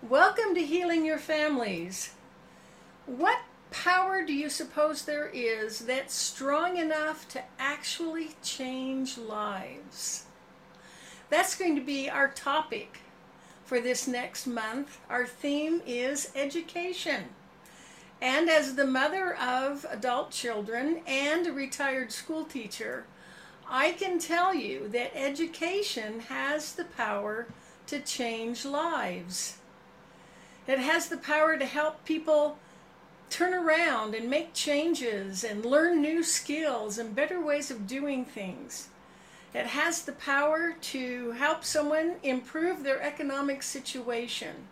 Welcome to Healing Your Families. What power do you suppose there is that's strong enough to actually change lives? That's going to be our topic for this next month. Our theme is education. And as the mother of adult children and a retired school teacher, I can tell you that education has the power to change lives. It has the power to help people turn around and make changes and learn new skills and better ways of doing things. It has the power to help someone improve their economic situation.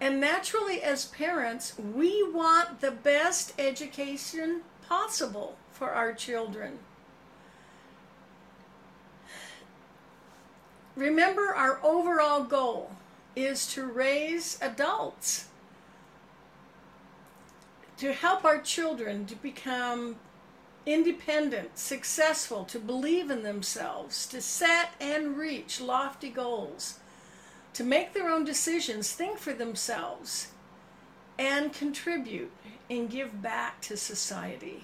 And naturally, as parents, we want the best education possible for our children. Remember, our overall goal is to raise adults, to help our children to become independent, successful, to believe in themselves, to set and reach lofty goals to make their own decisions, think for themselves, and contribute and give back to society.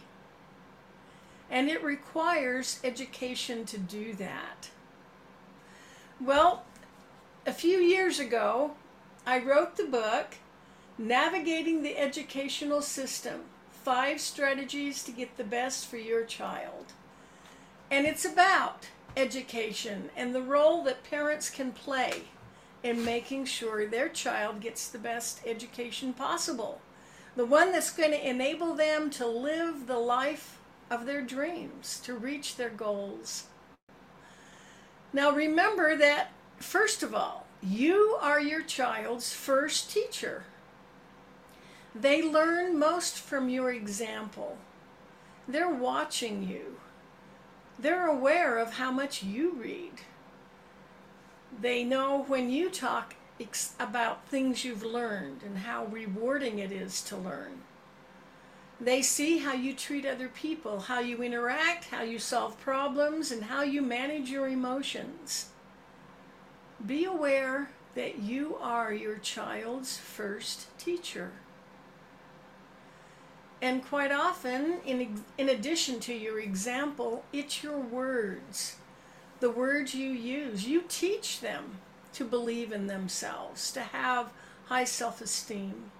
And it requires education to do that. Well, a few years ago, I wrote the book, Navigating the Educational System Five Strategies to Get the Best for Your Child. And it's about education and the role that parents can play in making sure their child gets the best education possible. The one that's going to enable them to live the life of their dreams, to reach their goals. Now remember that, first of all, you are your child's first teacher. They learn most from your example. They're watching you. They're aware of how much you read they know when you talk about things you've learned and how rewarding it is to learn. They see how you treat other people, how you interact, how you solve problems, and how you manage your emotions. Be aware that you are your child's first teacher. And quite often, in, in addition to your example, it's your words the words you use. You teach them to believe in themselves, to have high self esteem,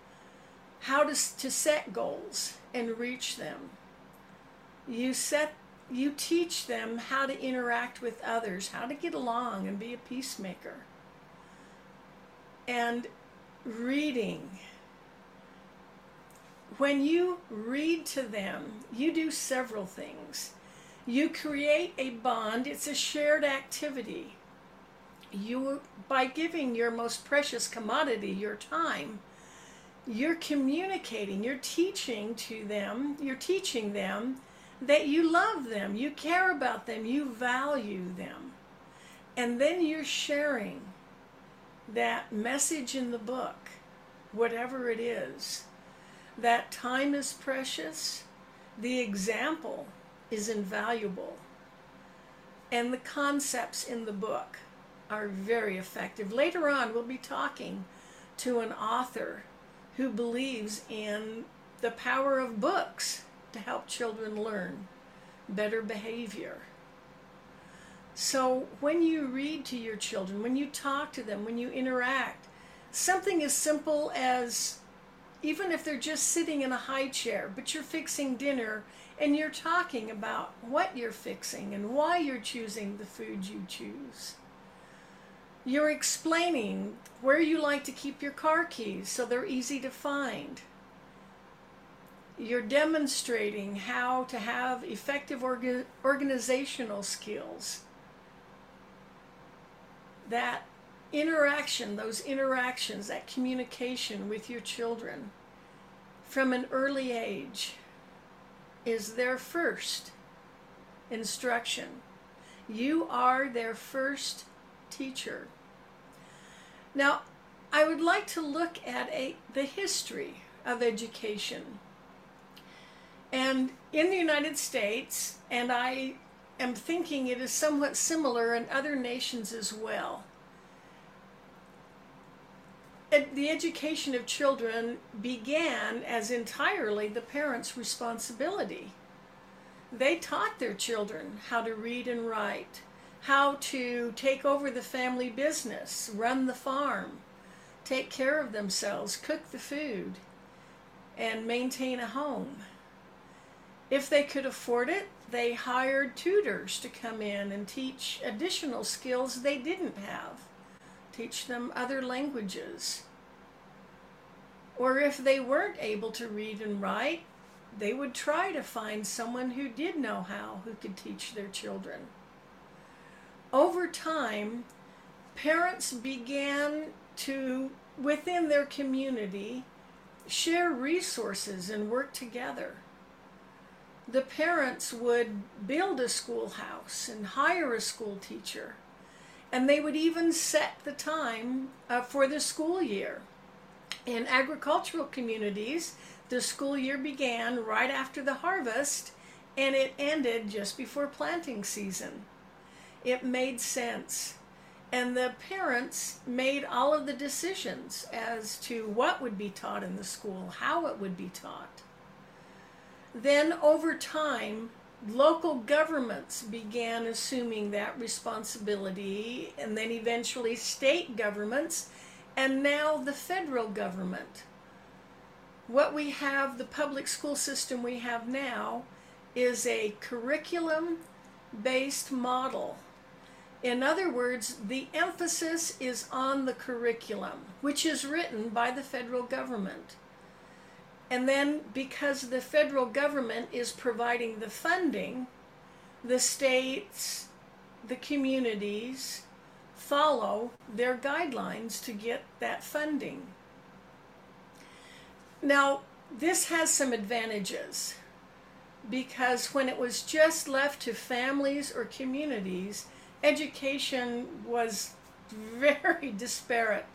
how to, to set goals and reach them. You set you teach them how to interact with others, how to get along and be a peacemaker. And reading. When you read to them, you do several things. You create a bond, it's a shared activity. You by giving your most precious commodity, your time, you're communicating, you're teaching to them, you're teaching them that you love them, you care about them, you value them. And then you're sharing that message in the book, whatever it is. That time is precious. The example is invaluable. And the concepts in the book are very effective. Later on, we'll be talking to an author who believes in the power of books to help children learn better behavior. So, when you read to your children, when you talk to them, when you interact, something as simple as even if they're just sitting in a high chair, but you're fixing dinner and you're talking about what you're fixing and why you're choosing the food you choose. You're explaining where you like to keep your car keys so they're easy to find. You're demonstrating how to have effective orga- organizational skills. That interaction, those interactions, that communication with your children from an early age is their first instruction. You are their first teacher. Now, I would like to look at a, the history of education. And in the United States, and I am thinking it is somewhat similar in other nations as well, the education of children began as entirely the parents' responsibility. They taught their children how to read and write, how to take over the family business, run the farm, take care of themselves, cook the food, and maintain a home. If they could afford it, they hired tutors to come in and teach additional skills they didn't have, teach them other languages. Or if they weren't able to read and write, they would try to find someone who did know how, who could teach their children. Over time, parents began to, within their community, share resources and work together. The parents would build a schoolhouse and hire a school teacher, and they would even set the time uh, for the school year. In agricultural communities, the school year began right after the harvest and it ended just before planting season. It made sense. And the parents made all of the decisions as to what would be taught in the school, how it would be taught. Then, over time, local governments began assuming that responsibility, and then eventually state governments, and now the federal government what we have, the public school system we have now, is a curriculum based model. In other words, the emphasis is on the curriculum, which is written by the federal government. And then, because the federal government is providing the funding, the states, the communities follow their guidelines to get that funding. Now, this has some advantages because when it was just left to families or communities, education was very disparate.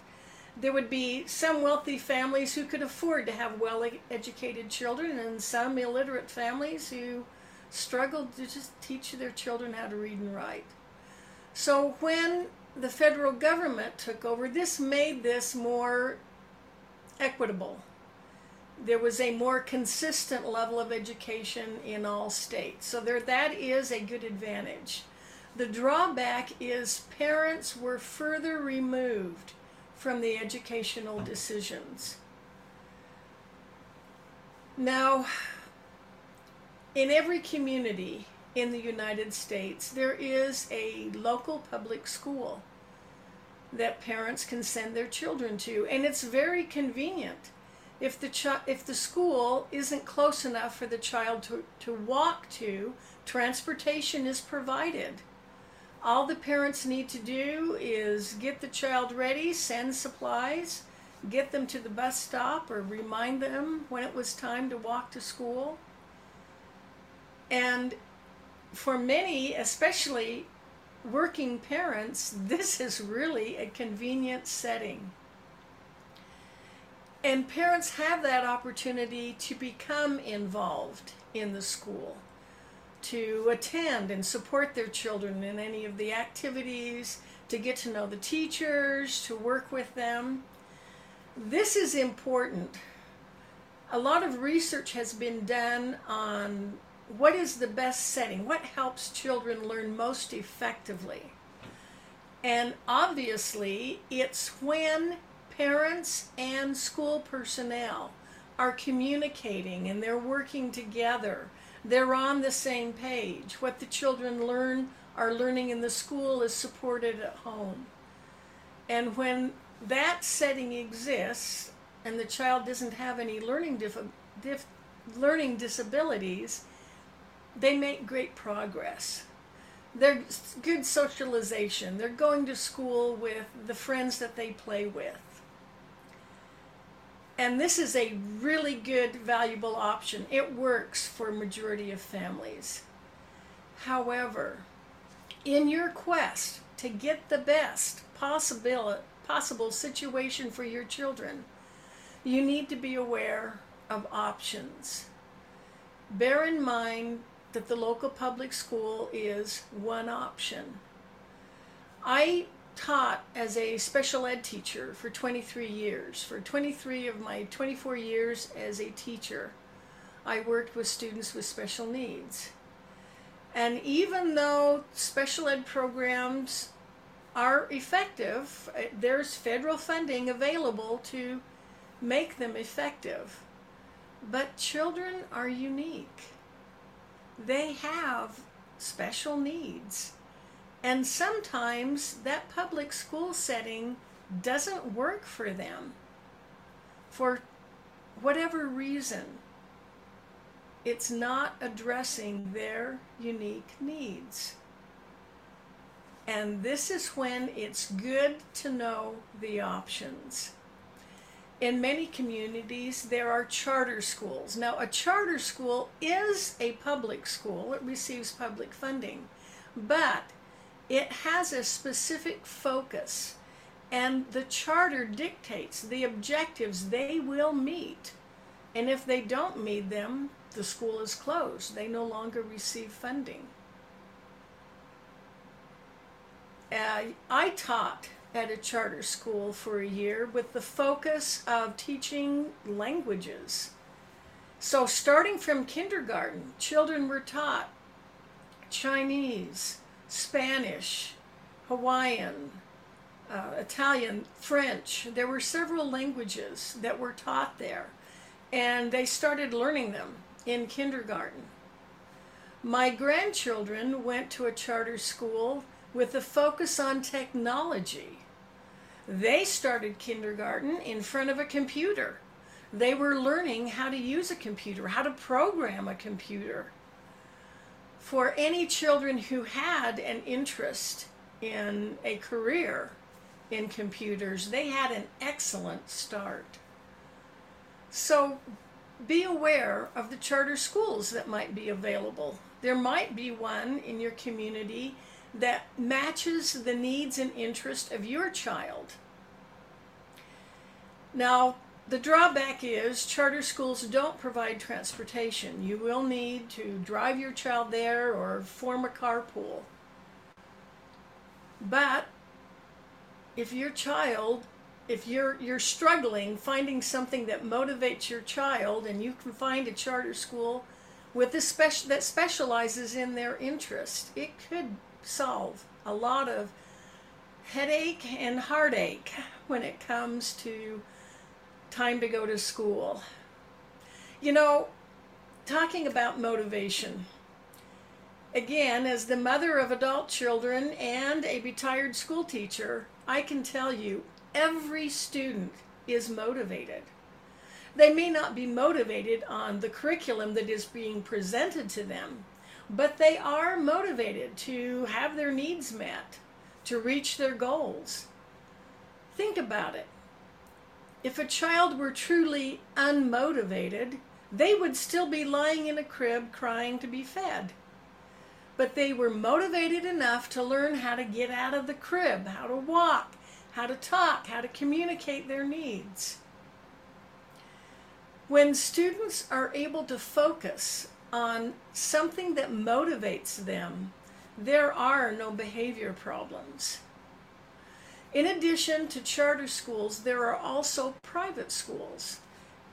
There would be some wealthy families who could afford to have well educated children, and some illiterate families who struggled to just teach their children how to read and write. So, when the federal government took over, this made this more equitable there was a more consistent level of education in all states. So there that is a good advantage. The drawback is parents were further removed from the educational decisions. Now, in every community in the United States, there is a local public school that parents can send their children to, and it's very convenient if the chi- if the school isn't close enough for the child to, to walk to, transportation is provided. All the parents need to do is get the child ready, send supplies, get them to the bus stop, or remind them when it was time to walk to school. And for many, especially working parents, this is really a convenient setting. And parents have that opportunity to become involved in the school, to attend and support their children in any of the activities, to get to know the teachers, to work with them. This is important. A lot of research has been done on what is the best setting, what helps children learn most effectively. And obviously, it's when parents and school personnel are communicating and they're working together. They're on the same page. What the children learn are learning in the school is supported at home. And when that setting exists and the child doesn't have any learning dif- dif- learning disabilities, they make great progress. They're good socialization. They're going to school with the friends that they play with. And this is a really good, valuable option. It works for majority of families. However, in your quest to get the best possible, possible situation for your children, you need to be aware of options. Bear in mind that the local public school is one option. I taught as a special ed teacher for 23 years. For 23 of my 24 years as a teacher, I worked with students with special needs. And even though special ed programs are effective, uh, there's federal funding available to make them effective. But children are unique. They have special needs. And sometimes that public school setting doesn't work for them for whatever reason. It's not addressing their unique needs. And this is when it's good to know the options. In many communities, there are charter schools. Now, a charter school is a public school, it receives public funding, but it has a specific focus, and the charter dictates the objectives they will meet. And if they don't meet them, the school is closed. They no longer receive funding. Uh, I taught at a charter school for a year with the focus of teaching languages. So, starting from kindergarten, children were taught Chinese, Spanish, Hawaiian, uh, Italian, French. There were several languages that were taught there, and they started learning them in kindergarten. My grandchildren went to a charter school with a focus on technology. They started kindergarten in front of a computer. They were learning how to use a computer, how to program a computer. For any children who had an interest in a career in computers, they had an excellent start. So be aware of the charter schools that might be available. There might be one in your community that matches the needs and interest of your child. Now, the drawback is charter schools don't provide transportation. You will need to drive your child there or form a carpool. But if your child, if you're you're struggling finding something that motivates your child and you can find a charter school with a special that specializes in their interest, it could solve a lot of headache and heartache when it comes to time to go to school. You know, talking about motivation. Again, as the mother of adult children and a retired school teacher, I can tell you every student is motivated. They may not be motivated on the curriculum that is being presented to them, but they are motivated to have their needs met, to reach their goals. Think about it. If a child were truly unmotivated, they would still be lying in a crib crying to be fed. But they were motivated enough to learn how to get out of the crib, how to walk, how to talk, how to communicate their needs. When students are able to focus on something that motivates them, there are no behavior problems. In addition to charter schools, there are also private schools,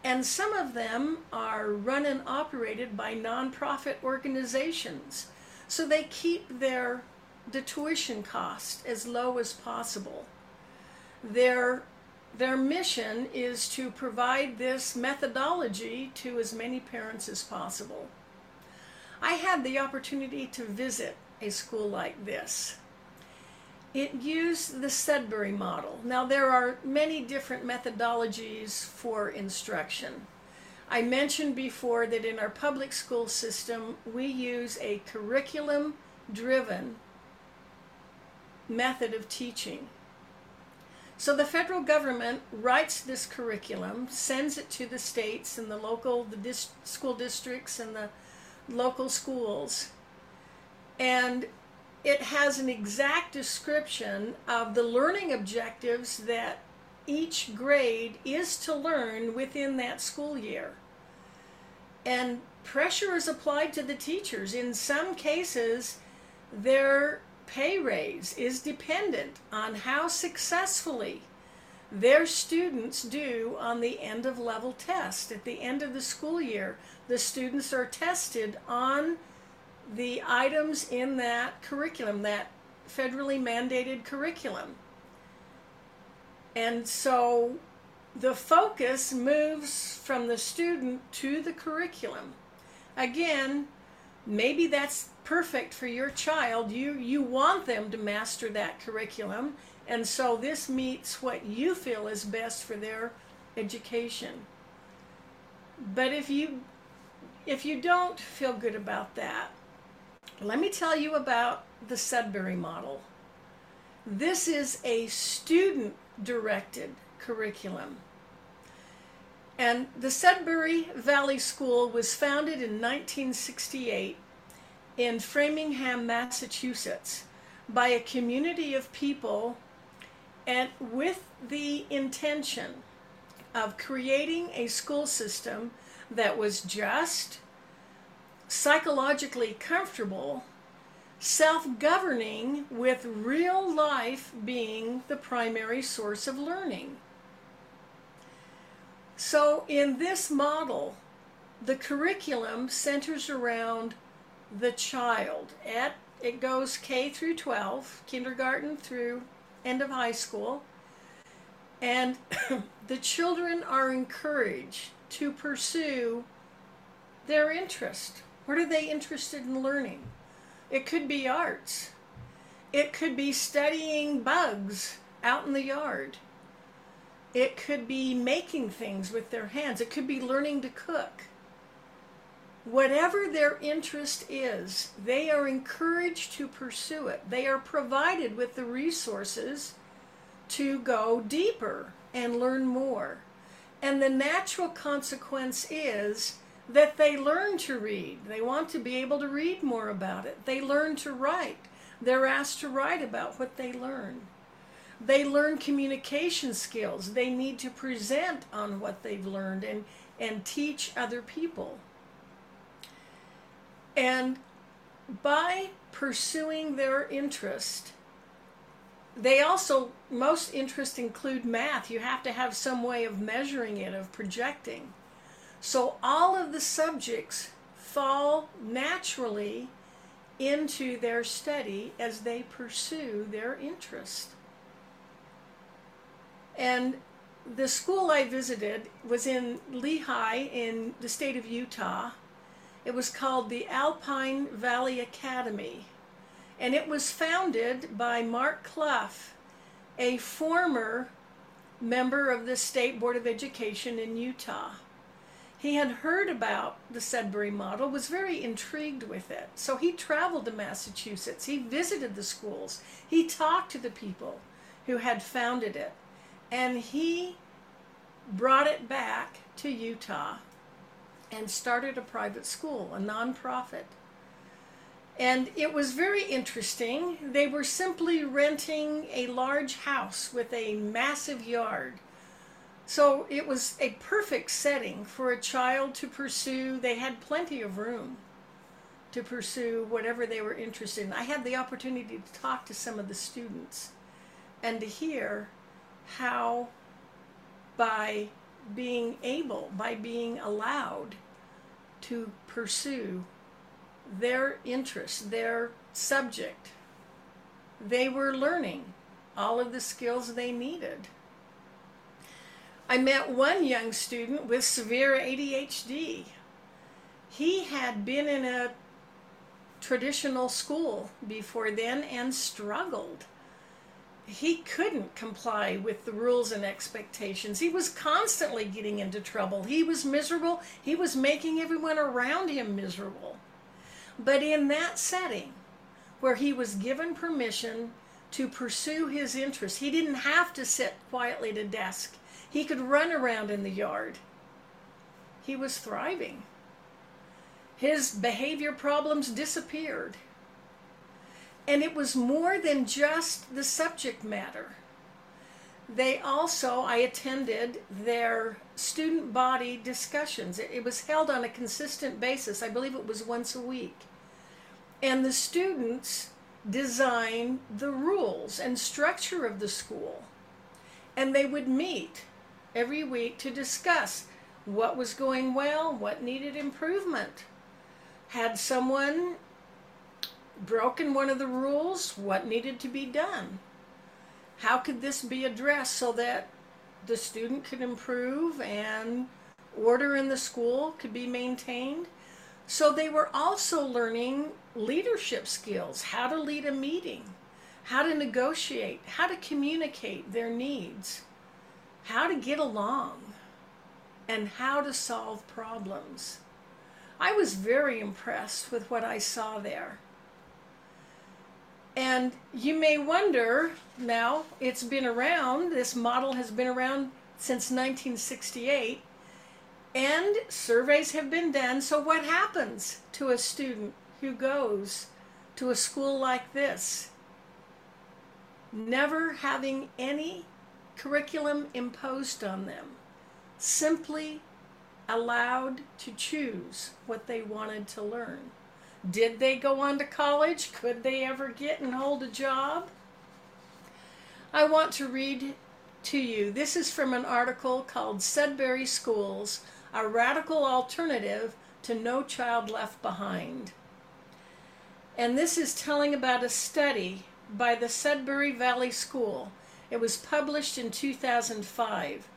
and some of them are run and operated by nonprofit organizations. So they keep their the tuition cost as low as possible. Their their mission is to provide this methodology to as many parents as possible. I had the opportunity to visit a school like this. It used the Sudbury model. Now, there are many different methodologies for instruction. I mentioned before that in our public school system, we use a curriculum driven method of teaching. So the federal government writes this curriculum, sends it to the states and the local, the dis- school districts and the local schools. And it has an exact description of the learning objectives that each grade is to learn within that school year. And pressure is applied to the teachers. In some cases, they're pay raise is dependent on how successfully their students do on the end of level test. At the end of the school year, the students are tested on the items in that curriculum, that federally mandated curriculum. And so the focus moves from the student to the curriculum. Again, maybe that's perfect for your child. You you want them to master that curriculum, and so this meets what you feel is best for their education. But if you if you don't feel good about that, let me tell you about the Sudbury model. This is a student directed curriculum. And the Sudbury Valley School was founded in 1968 in Framingham, Massachusetts, by a community of people and with the intention of creating a school system that was just, psychologically comfortable, self governing, with real life being the primary source of learning. So, in this model, the curriculum centers around the child. At it goes K through 12, kindergarten through end of high school, and the children are encouraged to pursue their interest. What are they interested in learning? It could be arts. It could be studying bugs out in the yard. It could be making things with their hands. It could be learning to cook. Whatever their interest is, they are encouraged to pursue it. They are provided with the resources to go deeper and learn more. And the natural consequence is that they learn to read. They want to be able to read more about it. They learn to write. They're asked to write about what they learn. They learn communication skills. They need to present on what they've learned and, and teach other people. And by pursuing their interest, they also, most interests include math. You have to have some way of measuring it, of projecting. So all of the subjects fall naturally into their study as they pursue their interest. And the school I visited was in Lehi in the state of Utah. It was called the Alpine Valley Academy. And it was founded by Mark Clough, a former member of the State Board of Education in Utah. He had heard about the Sudbury model, was very intrigued with it. So he traveled to Massachusetts. He visited the schools. He talked to the people who had founded it. And he brought it back to Utah and started a private school, a nonprofit. And it was very interesting. They were simply renting a large house with a massive yard. So it was a perfect setting for a child to pursue. They had plenty of room to pursue whatever they were interested in. I had the opportunity to talk to some of the students and to hear how by being able, by being allowed to pursue their interest, their subject, they were learning all of the skills they needed. I met one young student with severe ADHD. He had been in a traditional school before then and struggled he couldn't comply with the rules and expectations. He was constantly getting into trouble. He was miserable. He was making everyone around him miserable. But in that setting, where he was given permission to pursue his interests, he didn't have to sit quietly at a desk. He could run around in the yard. He was thriving. His behavior problems disappeared. And it was more than just the subject matter. They also, I attended their student body discussions. It, was held on a consistent basis. I believe it was once a week. And the students design the rules and structure of the school. And they would meet every week to discuss what was going well, what needed improvement. Had someone broken one of the rules, what needed to be done? How could this be addressed so that the student could improve and order in the school could be maintained? So they were also learning leadership skills, how to lead a meeting, how to negotiate, how to communicate their needs, how to get along, and how to solve problems. I was very impressed with what I saw there. And you may wonder now, it's been around, this model has been around since 1968, and surveys have been done. So, what happens to a student who goes to a school like this? Never having any curriculum imposed on them, simply allowed to choose what they wanted to learn. Did they go on to college? Could they ever get and hold a job? I want to read to you. This is from an article called Sudbury Schools A Radical Alternative to No Child Left Behind. And this is telling about a study by the Sudbury Valley School. It was published in 2005.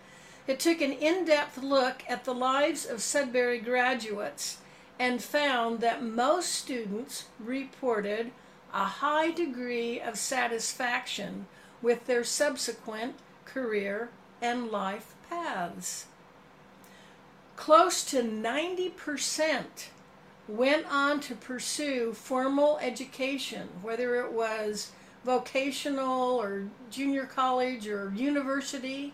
It took an in depth look at the lives of Sudbury graduates and found that most students reported a high degree of satisfaction with their subsequent career and life paths. Close to 90% went on to pursue formal education, whether it was vocational or junior college or university.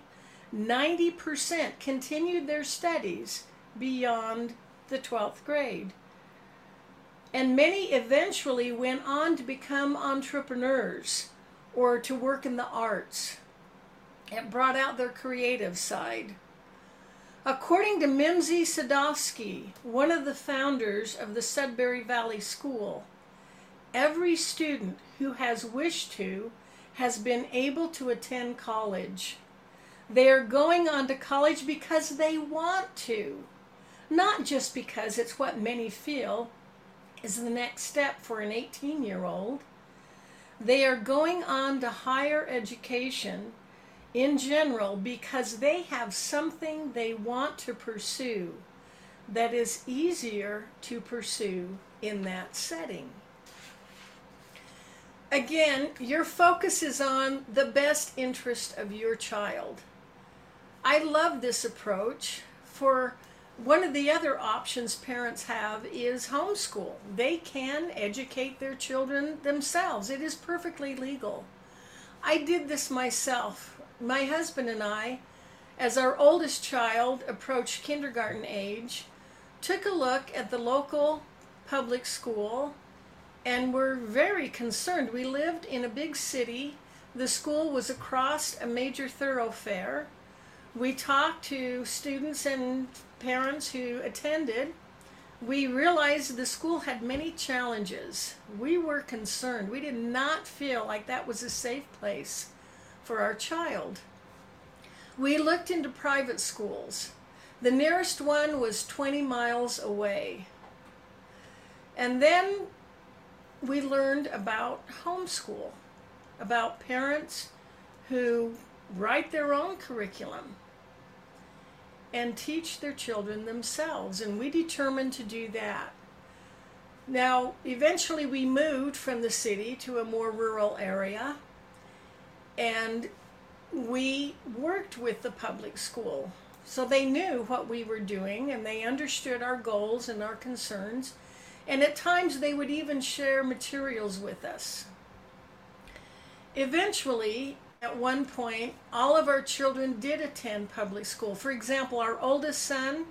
90% continued their studies beyond the 12th grade. And many eventually went on to become entrepreneurs or to work in the arts. It brought out their creative side. According to Mimsy Sadofsky, one of the founders of the Sudbury Valley School, every student who has wished to has been able to attend college. They are going on to college because they want to not just because it's what many feel is the next step for an 18 year old. They are going on to higher education in general because they have something they want to pursue that is easier to pursue in that setting. Again, your focus is on the best interest of your child. I love this approach for one of the other options parents have is homeschool. They can educate their children themselves. It is perfectly legal. I did this myself. My husband and I, as our oldest child approached kindergarten age, took a look at the local public school and we were very concerned. We lived in a big city. The school was across a major thoroughfare. We talked to students and parents who attended, we realized the school had many challenges. We were concerned. We did not feel like that was a safe place for our child. We looked into private schools. The nearest one was 20 miles away. And then we learned about homeschool, about parents who write their own curriculum and teach their children themselves. And we determined to do that. Now, eventually, we moved from the city to a more rural area, and we worked with the public school. So they knew what we were doing and they understood our goals and our concerns. And at times, they would even share materials with us. Eventually, at one point, all of our children did attend public school. For example, our oldest son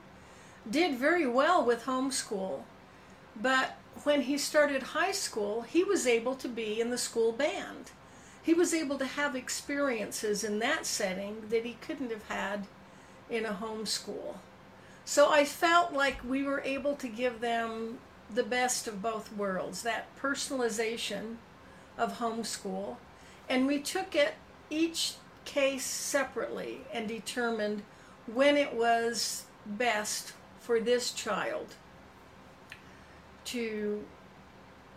did very well with homeschool, but when he started high school, he was able to be in the school band. He was able to have experiences in that setting that he couldn't have had in a homeschool. So I felt like we were able to give them the best of both worlds that personalization of homeschool, and we took it each case separately and determined when it was best for this child to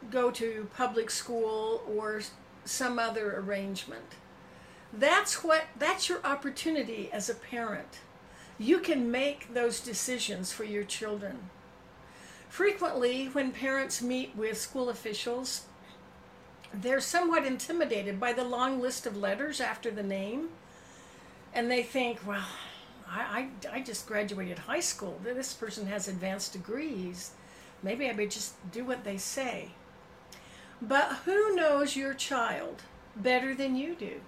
go to public school or some other arrangement. That's what that's your opportunity as a parent. You can make those decisions for your children. Frequently, when parents meet with school officials, they're somewhat intimidated by the long list of letters after the name. And they think, well, I, I, I just graduated high school. This person has advanced degrees. Maybe I would just do what they say. But who knows your child better than you do?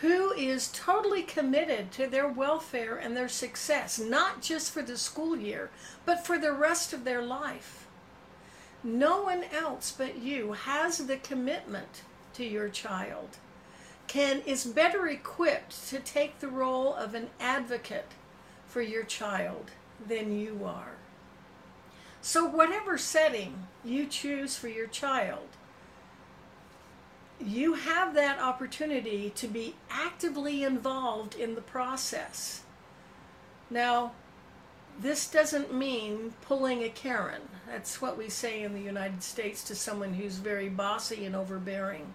Who is totally committed to their welfare and their success, not just for the school year, but for the rest of their life? No one else but you has the commitment to your child, can is better equipped to take the role of an advocate for your child than you are. So, whatever setting you choose for your child, you have that opportunity to be actively involved in the process. Now, this doesn't mean pulling a Karen. That's what we say in the United States to someone who's very bossy and overbearing.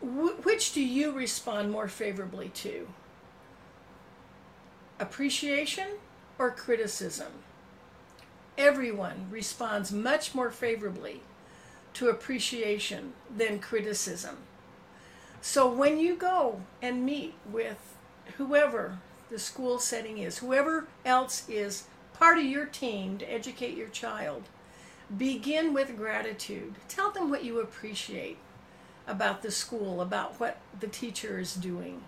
Wh- which do you respond more favorably to? Appreciation or criticism? everyone responds much more favorably to appreciation than criticism. So when you go and meet with whoever the school setting is, whoever else is part of your team to educate your child, begin with gratitude. Tell them what you appreciate about the school, about what the teacher is doing.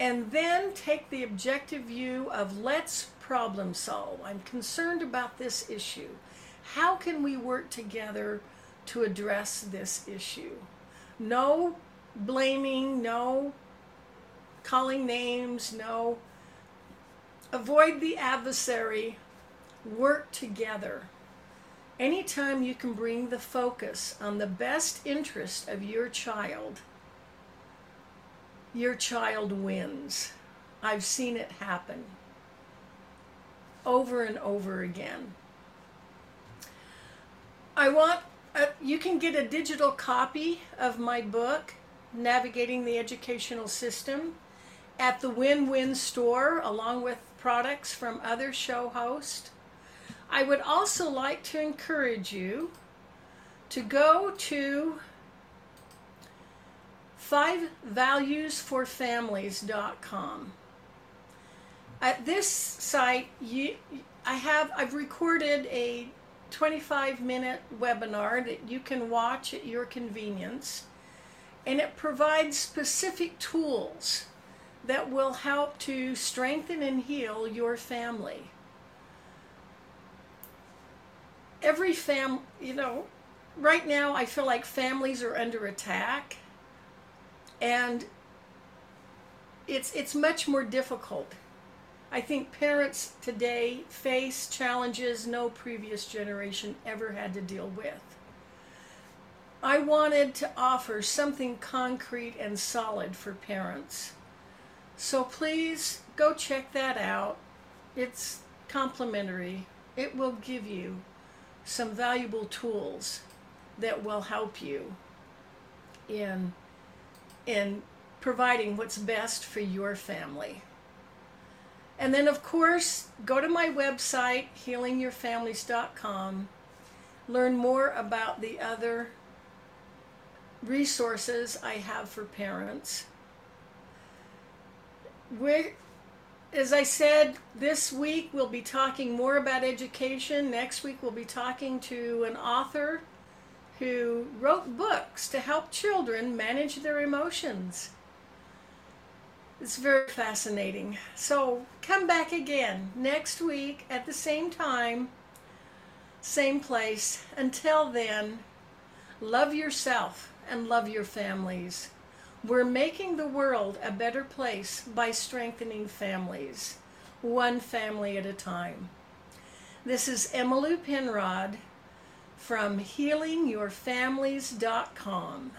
And then take the objective view of let's problem solve. I'm concerned about this issue. How can we work together to address this issue? No blaming, no calling names, no. Avoid the adversary. Work together. Anytime you can bring the focus on the best interest of your child, your child wins. I've seen it happen over and over again. I want, a, you can get a digital copy of my book, Navigating the Educational System, at the Win Win store, along with products from other show hosts. I would also like to encourage you to go to fivevaluesforfamilies.com at this site, you, I have I've recorded a 25 minute webinar that you can watch at your convenience, and it provides specific tools that will help to strengthen and heal your family. Every fam, you know, right now I feel like families are under attack, and it's it's much more difficult I think parents today face challenges no previous generation ever had to deal with. I wanted to offer something concrete and solid for parents. So please go check that out. It's complimentary. It will give you some valuable tools that will help you in in providing what's best for your family. And then, of course, go to my website, healingyourfamilies.com, learn more about the other resources I have for parents. We're, as I said, this week we'll be talking more about education. Next week we'll be talking to an author who wrote books to help children manage their emotions. It's very fascinating. So come back again next week at the same time, same place. Until then, love yourself and love your families. We're making the world a better place by strengthening families, one family at a time. This is Emily Penrod from healingyourfamilies.com.